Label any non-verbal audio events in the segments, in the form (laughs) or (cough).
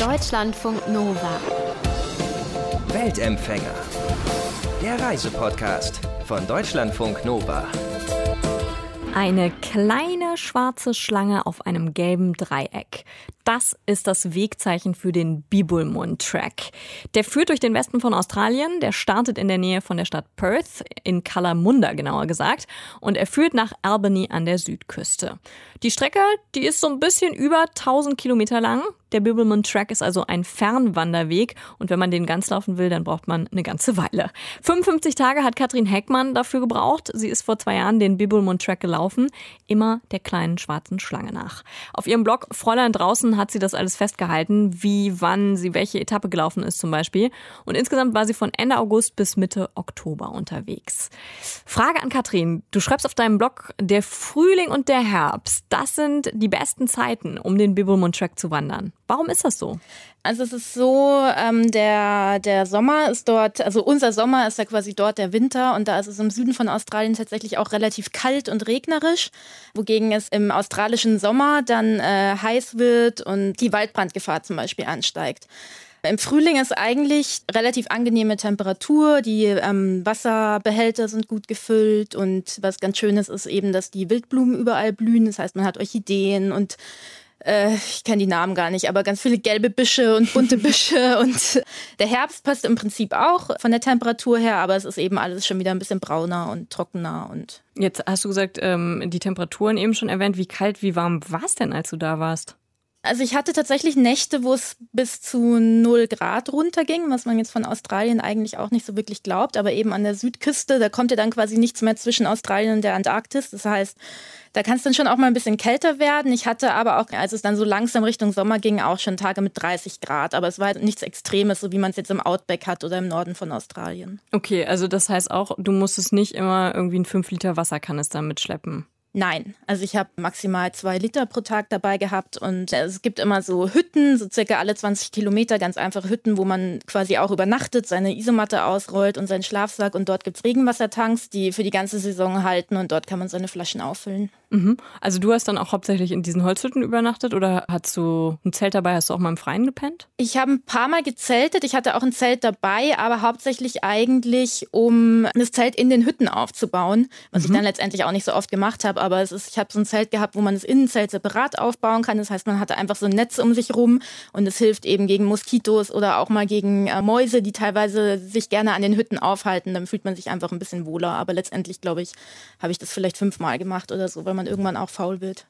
Deutschlandfunk Nova. Weltempfänger. Der Reisepodcast von Deutschlandfunk Nova. Eine kleine schwarze Schlange auf einem gelben Dreieck. Das ist das Wegzeichen für den Bibulmund Track. Der führt durch den Westen von Australien, der startet in der Nähe von der Stadt Perth, in Kalamunda genauer gesagt, und er führt nach Albany an der Südküste. Die Strecke, die ist so ein bisschen über 1000 Kilometer lang. Der Bibbulmun Track ist also ein Fernwanderweg und wenn man den ganz laufen will, dann braucht man eine ganze Weile. 55 Tage hat Katrin Heckmann dafür gebraucht. Sie ist vor zwei Jahren den Bibbulmun Track gelaufen, immer der kleinen schwarzen Schlange nach. Auf ihrem Blog Fräulein draußen hat sie das alles festgehalten, wie, wann sie welche Etappe gelaufen ist zum Beispiel. Und insgesamt war sie von Ende August bis Mitte Oktober unterwegs. Frage an Katrin. Du schreibst auf deinem Blog, der Frühling und der Herbst, das sind die besten Zeiten, um den Bibbulmun Track zu wandern. Warum ist das so? Also es ist so, ähm, der, der Sommer ist dort, also unser Sommer ist ja quasi dort der Winter und da ist es im Süden von Australien tatsächlich auch relativ kalt und regnerisch, wogegen es im australischen Sommer dann äh, heiß wird und die Waldbrandgefahr zum Beispiel ansteigt. Im Frühling ist eigentlich relativ angenehme Temperatur, die ähm, Wasserbehälter sind gut gefüllt und was ganz Schönes ist eben, dass die Wildblumen überall blühen. Das heißt, man hat Orchideen und äh, ich kenne die Namen gar nicht, aber ganz viele gelbe Büsche und bunte (laughs) Büsche. und der Herbst passt im Prinzip auch von der Temperatur her, aber es ist eben alles schon wieder ein bisschen brauner und trockener und. Jetzt hast du gesagt, ähm, die Temperaturen eben schon erwähnt. Wie kalt, wie warm war es denn, als du da warst? Also ich hatte tatsächlich Nächte, wo es bis zu 0 Grad runterging, was man jetzt von Australien eigentlich auch nicht so wirklich glaubt. Aber eben an der Südküste, da kommt ja dann quasi nichts mehr zwischen Australien und der Antarktis. Das heißt, da kann es dann schon auch mal ein bisschen kälter werden. Ich hatte aber auch, als es dann so langsam Richtung Sommer ging, auch schon Tage mit 30 Grad. Aber es war halt nichts Extremes, so wie man es jetzt im Outback hat oder im Norden von Australien. Okay, also das heißt auch, du musstest nicht immer irgendwie einen 5 Liter Wasserkanister mitschleppen. Nein, also ich habe maximal zwei Liter pro Tag dabei gehabt und es gibt immer so Hütten, so circa alle 20 Kilometer, ganz einfache Hütten, wo man quasi auch übernachtet, seine Isomatte ausrollt und seinen Schlafsack und dort gibt es Regenwassertanks, die für die ganze Saison halten und dort kann man seine Flaschen auffüllen. Mhm. Also du hast dann auch hauptsächlich in diesen Holzhütten übernachtet oder hast du ein Zelt dabei? Hast du auch mal im Freien gepennt? Ich habe ein paar Mal gezeltet. Ich hatte auch ein Zelt dabei, aber hauptsächlich eigentlich, um das Zelt in den Hütten aufzubauen, was mhm. ich dann letztendlich auch nicht so oft gemacht habe. Aber es ist, ich habe so ein Zelt gehabt, wo man das Innenzelt separat aufbauen kann. Das heißt, man hatte einfach so ein Netz um sich rum und es hilft eben gegen Moskitos oder auch mal gegen äh, Mäuse, die teilweise sich gerne an den Hütten aufhalten. Dann fühlt man sich einfach ein bisschen wohler. Aber letztendlich, glaube ich, habe ich das vielleicht fünfmal gemacht oder so, weil man man irgendwann auch faul wird.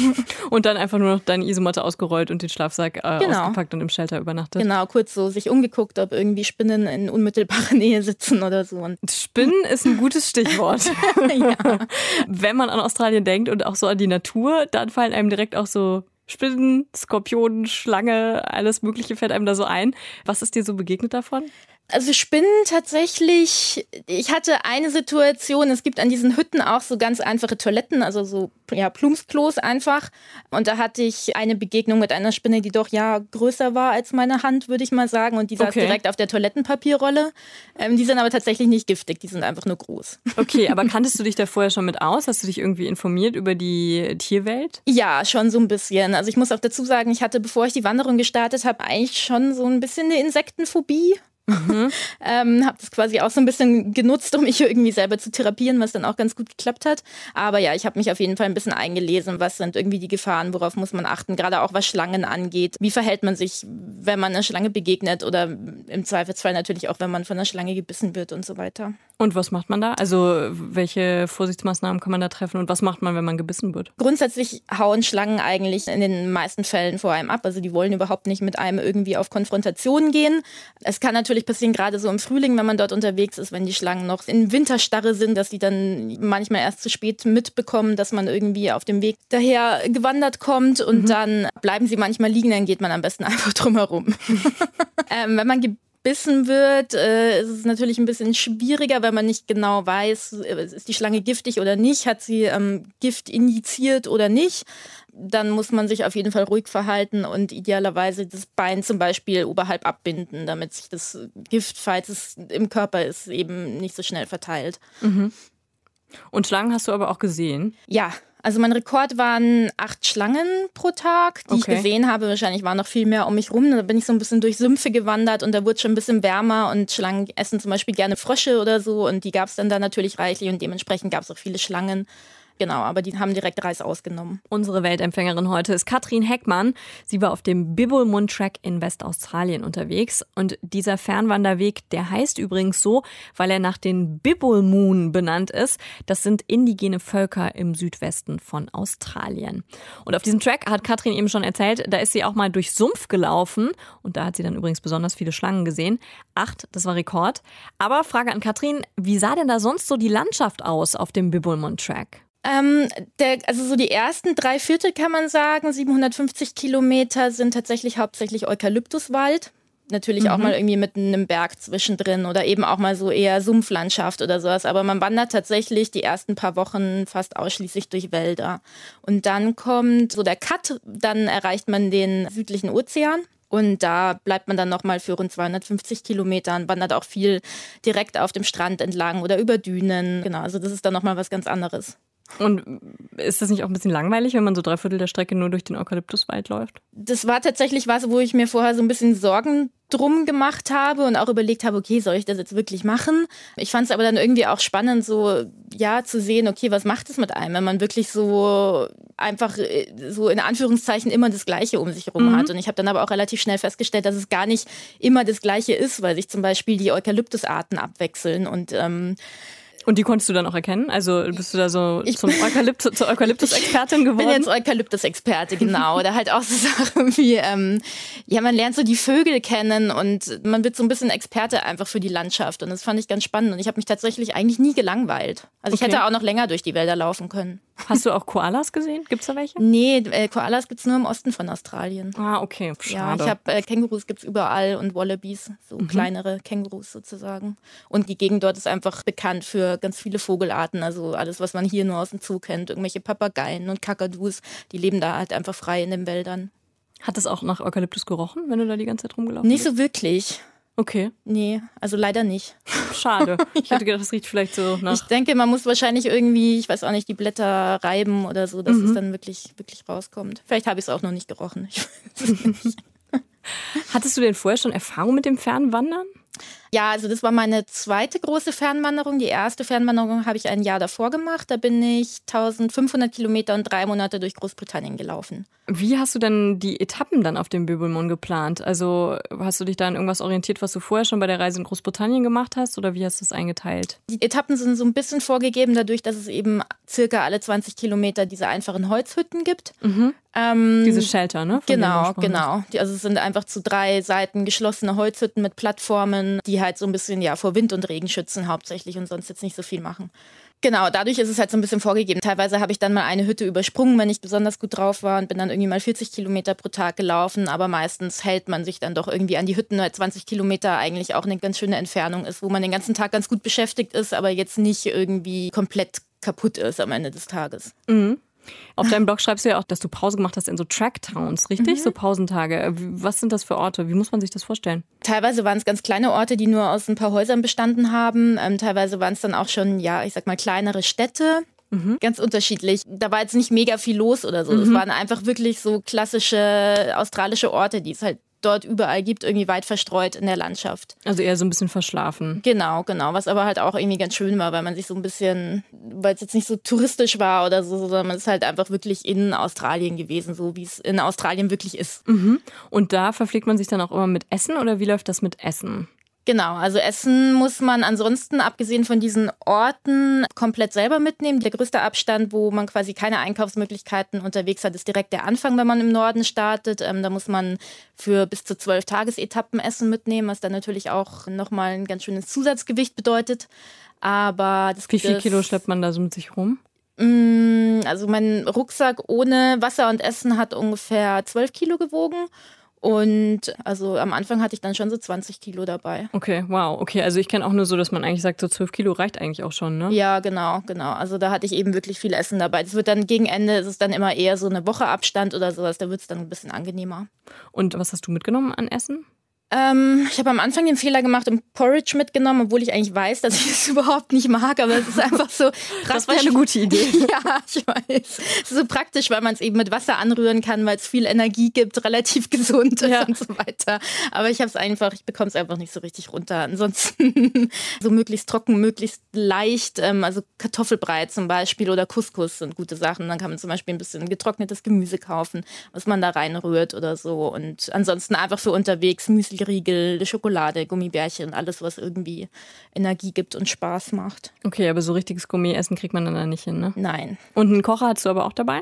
(laughs) und dann einfach nur noch deine Isomatte ausgerollt und den Schlafsack äh, genau. ausgepackt und im Shelter übernachtet. Genau, kurz so sich umgeguckt, ob irgendwie Spinnen in unmittelbarer (laughs) Nähe sitzen oder so. Spinnen ist ein gutes Stichwort. (laughs) ja. Wenn man an Australien denkt und auch so an die Natur, dann fallen einem direkt auch so Spinnen, Skorpionen, Schlange, alles Mögliche fällt einem da so ein. Was ist dir so begegnet davon? Also Spinnen tatsächlich, ich hatte eine Situation, es gibt an diesen Hütten auch so ganz einfache Toiletten, also so ja, Plumpsklos einfach. Und da hatte ich eine Begegnung mit einer Spinne, die doch ja größer war als meine Hand, würde ich mal sagen. Und die saß okay. direkt auf der Toilettenpapierrolle. Ähm, die sind aber tatsächlich nicht giftig, die sind einfach nur groß. Okay, (laughs) aber kanntest du dich da vorher schon mit aus? Hast du dich irgendwie informiert über die Tierwelt? Ja, schon so ein bisschen. Also ich muss auch dazu sagen, ich hatte, bevor ich die Wanderung gestartet habe, eigentlich schon so ein bisschen eine Insektenphobie. Mhm. (laughs) ähm, habe das quasi auch so ein bisschen genutzt, um mich irgendwie selber zu therapieren, was dann auch ganz gut geklappt hat. Aber ja, ich habe mich auf jeden Fall ein bisschen eingelesen, was sind irgendwie die Gefahren, worauf muss man achten, gerade auch was Schlangen angeht. Wie verhält man sich, wenn man einer Schlange begegnet oder im Zweifelsfall natürlich auch, wenn man von einer Schlange gebissen wird und so weiter. Und was macht man da? Also welche Vorsichtsmaßnahmen kann man da treffen und was macht man, wenn man gebissen wird? Grundsätzlich hauen Schlangen eigentlich in den meisten Fällen vor einem ab. Also die wollen überhaupt nicht mit einem irgendwie auf Konfrontation gehen. Es kann natürlich passieren, gerade so im Frühling, wenn man dort unterwegs ist, wenn die Schlangen noch in Winterstarre sind, dass die dann manchmal erst zu spät mitbekommen, dass man irgendwie auf dem Weg daher gewandert kommt und mhm. dann bleiben sie manchmal liegen, dann geht man am besten (laughs) einfach drumherum. (laughs) ähm, wenn man gebissen wird, äh, ist es natürlich ein bisschen schwieriger, weil man nicht genau weiß, äh, ist die Schlange giftig oder nicht, hat sie ähm, Gift injiziert oder nicht dann muss man sich auf jeden Fall ruhig verhalten und idealerweise das Bein zum Beispiel oberhalb abbinden, damit sich das Gift, falls es im Körper ist, eben nicht so schnell verteilt. Mhm. Und Schlangen hast du aber auch gesehen? Ja, Also mein Rekord waren acht Schlangen pro Tag, die Okay. ich gesehen habe. Wahrscheinlich waren noch viel mehr um mich rum. Da bin ich so ein bisschen durch Sümpfe gewandert und da wurde schon ein bisschen wärmer und Schlangen essen zum Beispiel gerne Frösche oder so und die gab es dann da natürlich reichlich und dementsprechend gab es auch viele Schlangen. Genau, aber die haben direkt Reis ausgenommen. Unsere Weltempfängerin heute ist Katrin Heckmann. Sie war auf dem Bibbulmun Track in Westaustralien unterwegs. Und dieser Fernwanderweg, der heißt übrigens so, weil er nach den Bibbulmun benannt ist. Das sind indigene Völker im Südwesten von Australien. Und auf diesem Track hat Katrin eben schon erzählt, da ist sie auch mal durch Sumpf gelaufen. Und da hat sie dann übrigens besonders viele Schlangen gesehen. Acht, das war Rekord. Aber Frage an Katrin, wie sah denn da sonst so die Landschaft aus auf dem Bibbulmun Track? Ähm, der, also so die ersten drei Viertel kann man sagen, 750 Kilometer sind tatsächlich hauptsächlich Eukalyptuswald. Natürlich auch mal irgendwie mit einem Berg zwischendrin oder eben auch mal so eher Sumpflandschaft oder sowas. Aber man wandert tatsächlich die ersten paar Wochen fast ausschließlich durch Wälder. Und dann kommt so der Cut, dann erreicht man den südlichen Ozean. Und da bleibt man dann nochmal für rund 250 Kilometer und wandert auch viel direkt auf dem Strand entlang oder über Dünen. Genau, also das ist dann nochmal was ganz anderes. Und ist das nicht auch ein bisschen langweilig, wenn man so drei Viertel der Strecke nur durch den Eukalyptuswald läuft? das war tatsächlich was, wo ich mir vorher so ein bisschen Sorgen drum gemacht habe und auch überlegt habe, okay, soll ich das jetzt wirklich machen? Ich fand es aber dann irgendwie auch spannend, so ja zu sehen, okay, was macht es mit einem, wenn man wirklich so einfach äh, so in Anführungszeichen immer das Gleiche um sich herum hat. Und ich habe dann aber auch relativ schnell festgestellt, dass es gar nicht immer das Gleiche ist, weil sich zum Beispiel die Eukalyptusarten abwechseln und ähm, Und die konntest du dann auch erkennen? Also bist du da so Ich- zum Eukalyptus, zur Eukalyptus-Expertin Ich geworden? bin jetzt Eukalyptus-Experte, genau. (laughs) Oder halt auch so Sachen wie, ähm, ja, man lernt so die Vögel kennen und man wird so ein bisschen Experte einfach für die Landschaft. Und das fand ich ganz spannend. Und ich habe mich tatsächlich eigentlich nie gelangweilt. Also ich Okay. hätte auch noch länger durch die Wälder laufen können. Hast du auch Koalas gesehen? Gibt's da welche? Nee, äh, Koalas gibt's nur im Osten von Australien. Ah, okay. Ja, Schade. ich habe äh, Kängurus gibt's überall und Wallabies, so Mhm. kleinere Kängurus sozusagen. Und die Gegend dort ist einfach bekannt für ganz viele Vogelarten, also alles, was man hier nur aus dem Zoo kennt, irgendwelche Papageien und Kakadus, die leben da halt einfach frei in den Wäldern. Hat es auch nach Eukalyptus gerochen, wenn du da die ganze Zeit rumgelaufen Nicht bist? so wirklich. Okay, Nee, also leider nicht. (laughs) schade. (laughs) Ich hätte gedacht, das riecht vielleicht so Ich nach. denke, man muss wahrscheinlich irgendwie, ich weiß auch nicht, die Blätter reiben oder so, dass es dann wirklich, wirklich rauskommt. Vielleicht habe ich es auch noch nicht gerochen. Ich (laughs) Hattest du denn vorher schon Erfahrung mit dem Fernwandern? Ja, also das war meine zweite große Fernwanderung. Die erste Fernwanderung habe ich ein Jahr davor gemacht. Da bin ich 1500 Kilometer und drei Monate durch Großbritannien gelaufen. Wie hast du denn die Etappen dann auf dem Bibbulmun geplant? Also hast du dich da an irgendwas orientiert, was du vorher schon bei der Reise in Großbritannien gemacht hast oder wie hast du es eingeteilt? Die Etappen sind so ein bisschen vorgegeben, dadurch, dass es eben circa alle 20 Kilometer diese einfachen Holzhütten gibt. Ähm, Diese Shelter, ne? von Genau, genau. Die, also es sind einfach zu drei Seiten geschlossene Holzhütten mit Plattformen, die halt so ein bisschen ja vor Wind und Regen schützen hauptsächlich und sonst jetzt nicht so viel machen. Genau, dadurch ist es halt so ein bisschen vorgegeben. Teilweise habe ich dann mal eine Hütte übersprungen, wenn ich besonders gut drauf war und bin dann irgendwie mal 40 Kilometer pro Tag gelaufen. Aber meistens hält man sich dann doch irgendwie an die Hütten, weil 20 Kilometer eigentlich auch eine ganz schöne Entfernung ist, wo man den ganzen Tag ganz gut beschäftigt ist, aber jetzt nicht irgendwie komplett kaputt ist am Ende des Tages. Auf deinem Blog schreibst du ja auch, dass du Pause gemacht hast in so Track-Towns, richtig? So Pausentage. Was sind das für Orte? Wie muss man sich das vorstellen? Teilweise waren es ganz kleine Orte, die nur aus ein paar Häusern bestanden haben. Ähm, teilweise waren es dann auch schon, ja, ich sag mal, kleinere Städte. Ganz unterschiedlich. Da war jetzt nicht mega viel los oder so. Es waren einfach wirklich so klassische australische Orte, die es halt dort überall gibt, irgendwie weit verstreut in der Landschaft. Also eher so ein bisschen verschlafen. Genau, genau. Was aber halt auch irgendwie ganz schön war, weil man sich so ein bisschen, weil es jetzt nicht so touristisch war oder so, sondern man ist halt einfach wirklich in Australien gewesen, so wie es in Australien wirklich ist. Und da verpflegt man sich dann auch immer mit Essen oder wie läuft das mit Essen? Genau, also Essen muss man ansonsten, abgesehen von diesen Orten, komplett selber mitnehmen. Der größte Abstand, wo man quasi keine Einkaufsmöglichkeiten unterwegs hat, ist direkt der Anfang, wenn man im Norden startet. Ähm, da muss man für bis zu zwölf Tagesetappen Essen mitnehmen, was dann natürlich auch nochmal ein ganz schönes Zusatzgewicht bedeutet. Aber das Wie viel Kilo schleppt man da so mit sich rum? Mm, Also mein Rucksack ohne Wasser und Essen hat ungefähr 12 Kilo gewogen. Und also am Anfang hatte ich dann schon so 20 Kilo dabei. Okay, wow. Okay, also ich kenne auch nur so, dass man eigentlich sagt, so 12 Kilo reicht eigentlich auch schon, ne? Ja, genau, genau. Also da hatte ich eben wirklich viel Essen dabei. Das wird dann gegen Ende, ist es dann immer eher so eine Woche Abstand oder sowas. Da wird es dann ein bisschen angenehmer. Und was hast du mitgenommen an Essen? Ähm, ich habe am Anfang den Fehler gemacht und Porridge mitgenommen, obwohl ich eigentlich weiß, dass ich (laughs) es überhaupt nicht mag, aber es ist einfach so praktisch. (laughs) Das war eine gute Idee. (laughs) ja, ich weiß. Es ist so praktisch, weil man es eben mit Wasser anrühren kann, weil es viel Energie gibt, relativ gesund ist ja. und so weiter. Aber ich habe es einfach, ich bekomme es einfach nicht so richtig runter. Ansonsten so möglichst trocken, möglichst leicht, ähm, also Kartoffelbrei zum Beispiel oder Couscous sind gute Sachen. Dann kann man zum Beispiel ein bisschen getrocknetes Gemüse kaufen, was man da reinrührt oder so. Und ansonsten einfach für unterwegs Müsli Riegel, Schokolade, Gummibärchen, alles, was irgendwie Energie gibt und Spaß macht. Okay, aber so richtiges Gummiessen kriegt man dann da nicht hin, ne? Nein. Und einen Kocher hast du aber auch dabei?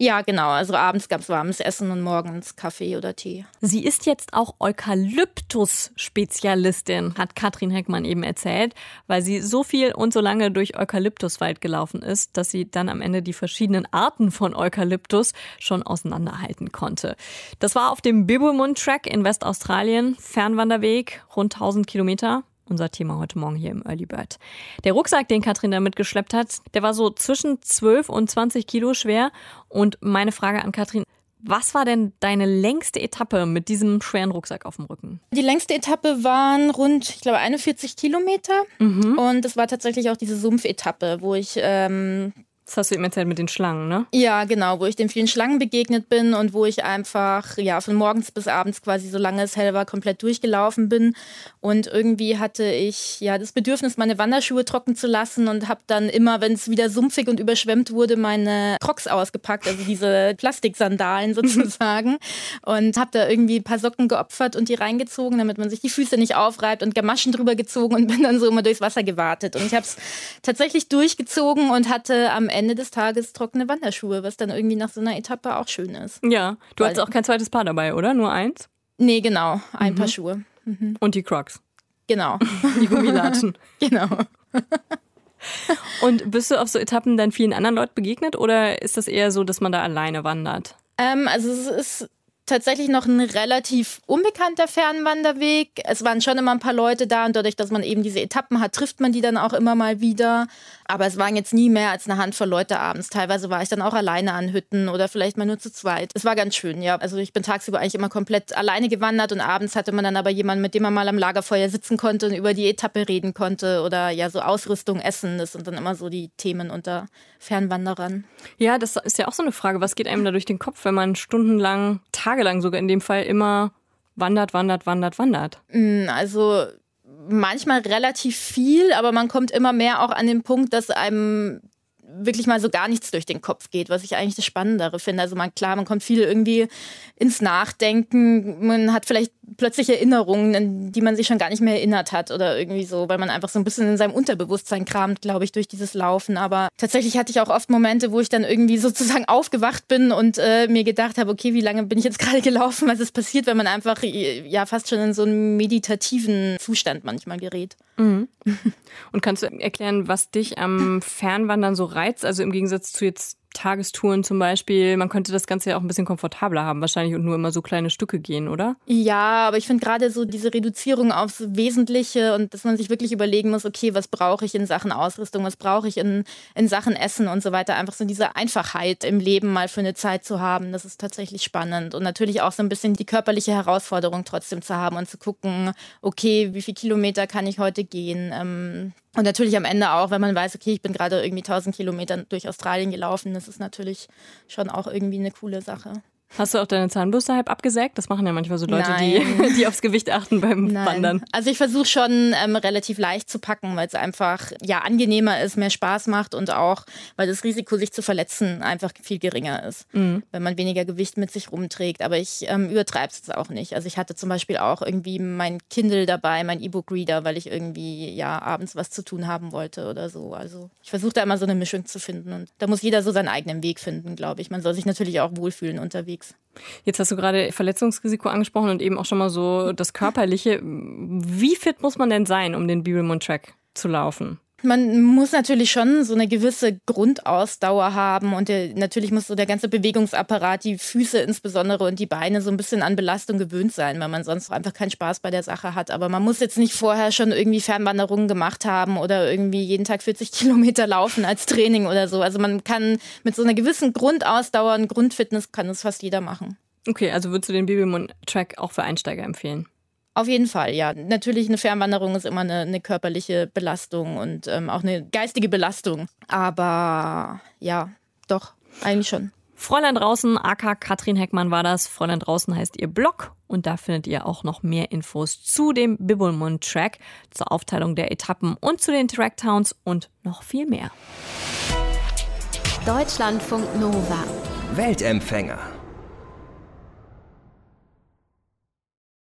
Ja, genau. Also abends gab es warmes Essen und morgens Kaffee oder Tee. Sie ist jetzt auch Eukalyptus-Spezialistin, hat Katrin Heckmann eben erzählt, weil sie so viel und so lange durch Eukalyptuswald gelaufen ist, dass sie dann am Ende die verschiedenen Arten von Eukalyptus schon auseinanderhalten konnte. Das war auf dem Bibelmund Track in Westaustralien, Fernwanderweg, rund 1000 Kilometer unser Thema heute Morgen hier im Early Bird. Der Rucksack, den Katrin da mitgeschleppt hat, der war so zwischen 12 und 20 Kilo schwer. Und meine Frage an Katrin, was war denn deine längste Etappe mit diesem schweren Rucksack auf dem Rücken? Die längste Etappe waren rund, ich glaube, 41 Kilometer. Mhm. Und es war tatsächlich auch diese Sumpfetappe, wo ich ähm, das hast du eben erzählt mit den Schlangen, ne? Ja, genau, wo ich den vielen Schlangen begegnet bin und wo ich einfach, ja, von morgens bis abends quasi, solange es hell war, komplett durchgelaufen bin. Und irgendwie hatte ich, ja, das Bedürfnis, meine Wanderschuhe trocken zu lassen und habe dann immer, wenn es wieder sumpfig und überschwemmt wurde, meine Crocs ausgepackt, also diese Plastiksandalen (laughs) sozusagen. und habe da irgendwie ein paar Socken geopfert und die reingezogen, damit man sich die Füße nicht aufreibt und Gamaschen drüber gezogen und bin dann so immer durchs Wasser gewartet. Und ich habe es tatsächlich durchgezogen und hatte am Ende Ende des Tages trockene Wanderschuhe, was dann irgendwie nach so einer Etappe auch schön ist. Ja, du Weil, hattest auch kein zweites Paar dabei, oder? Nur eins? Nee, genau. Ein mhm. Paar Schuhe. Mhm. Und die Crocs. Genau. Die Gummilatschen. (laughs) genau. (laughs) Und bist du auf so Etappen dann vielen anderen Leuten begegnet oder ist das eher so, dass man da alleine wandert? Ähm, also es ist tatsächlich noch ein relativ unbekannter Fernwanderweg. Es waren schon immer ein paar Leute da und dadurch, dass man eben diese Etappen hat, trifft man die dann auch immer mal wieder. Aber es waren jetzt nie mehr als eine Handvoll Leute abends. Teilweise war ich dann auch alleine an Hütten oder vielleicht mal nur zu zweit. Es war ganz schön, ja. Also ich bin tagsüber eigentlich immer komplett alleine gewandert und abends hatte man dann aber jemanden, mit dem man mal am Lagerfeuer sitzen konnte und über die Etappe reden konnte oder ja, so Ausrüstung, Essen. Das sind dann immer so die Themen unter Fernwanderern. Ja, das ist ja auch so eine Frage. Was geht einem da durch den Kopf, wenn man stundenlang, tagelang sogar in dem Fall immer wandert, wandert, wandert, wandert? Mm, also manchmal relativ viel, aber man kommt immer mehr auch an den Punkt, dass einem wirklich mal so gar nichts durch den Kopf geht, was ich eigentlich das Spannendere finde. Also man, klar, man kommt viel irgendwie ins Nachdenken, man hat vielleicht plötzlich Erinnerungen, an die man sich schon gar nicht mehr erinnert hat oder irgendwie so, weil man einfach so ein bisschen in seinem Unterbewusstsein kramt, glaube ich, durch dieses Laufen. Aber tatsächlich hatte ich auch oft Momente, wo ich dann irgendwie sozusagen (laughs) aufgewacht bin und äh, mir gedacht habe, okay, wie lange bin ich jetzt (laughs) gerade gelaufen? Was ist passiert, wenn man einfach ja fast schon in so einen meditativen Zustand manchmal gerät. Mhm. (laughs) Und kannst du erklären, was dich am Fernwandern so reizt? Also im Gegensatz zu jetzt Tagestouren zum Beispiel. Man könnte das Ganze ja auch ein bisschen komfortabler haben, wahrscheinlich und nur immer so kleine Stücke gehen, oder? Ja, aber ich finde gerade so diese Reduzierung aufs Wesentliche und dass man sich wirklich überlegen muss, okay, was brauche ich in Sachen Ausrüstung, was brauche ich in, in Sachen Essen und so weiter. Einfach so diese Einfachheit im Leben mal für eine Zeit zu haben, das ist tatsächlich spannend. Und natürlich auch so ein bisschen die körperliche Herausforderung trotzdem zu haben und zu gucken, okay, wie viele Kilometer kann ich heute gehen? Ähm, und natürlich am Ende auch, wenn man weiß, okay, ich bin gerade irgendwie 1000 Kilometer durch Australien gelaufen, das ist natürlich schon auch irgendwie eine coole Sache. Hast du auch deine Zahnbürste halb abgesägt? Das machen ja manchmal so Leute, die, (laughs) die aufs Gewicht achten beim Nein. Wandern. Also ich versuche schon ähm, relativ leicht zu packen, weil es einfach ja angenehmer ist, mehr Spaß macht und auch, weil das Risiko, sich zu verletzen, einfach viel geringer ist, mhm. wenn man weniger Gewicht mit sich rumträgt. Aber ich ähm, übertreibe es auch nicht. Also ich hatte zum Beispiel auch irgendwie mein Kindle dabei, mein E-Book-Reader, weil ich irgendwie ja abends was zu tun haben wollte oder so. Also ich versuche da immer so eine Mischung zu finden und da muss jeder so seinen eigenen Weg finden, glaube ich. Man soll sich natürlich auch wohlfühlen unterwegs unterwegs. Jetzt hast du gerade Verletzungsrisiko angesprochen und eben auch schon mal so das Körperliche. Wie fit muss man denn sein, um den Bibelmund Track zu laufen? Man muss natürlich schon so eine gewisse Grundausdauer haben und der, natürlich muss so der ganze Bewegungsapparat, die Füße insbesondere und die Beine so ein bisschen an Belastung gewöhnt sein, weil man sonst einfach keinen Spaß bei der Sache hat. Aber man muss jetzt nicht vorher schon irgendwie Fernwanderungen gemacht haben oder irgendwie jeden Tag 40 (laughs) Kilometer laufen als Training oder so. Also man kann mit so einer gewissen Grundausdauer und Grundfitness kann das fast jeder machen. Okay, also würdest du den Babymund-Track auch für Einsteiger empfehlen? Auf jeden Fall, ja. Natürlich eine Fernwanderung ist immer eine, eine körperliche Belastung und ähm, auch eine geistige Belastung. Aber ja, doch, eigentlich schon. Fräulein draußen, AK Katrin Heckmann war das. Fräulein draußen heißt ihr Blog und da findet ihr auch noch mehr Infos zu dem Bibbulmund Track, zur Aufteilung der Etappen und zu den Tracktowns und noch viel mehr. Deutschlandfunk Nova. Weltempfänger.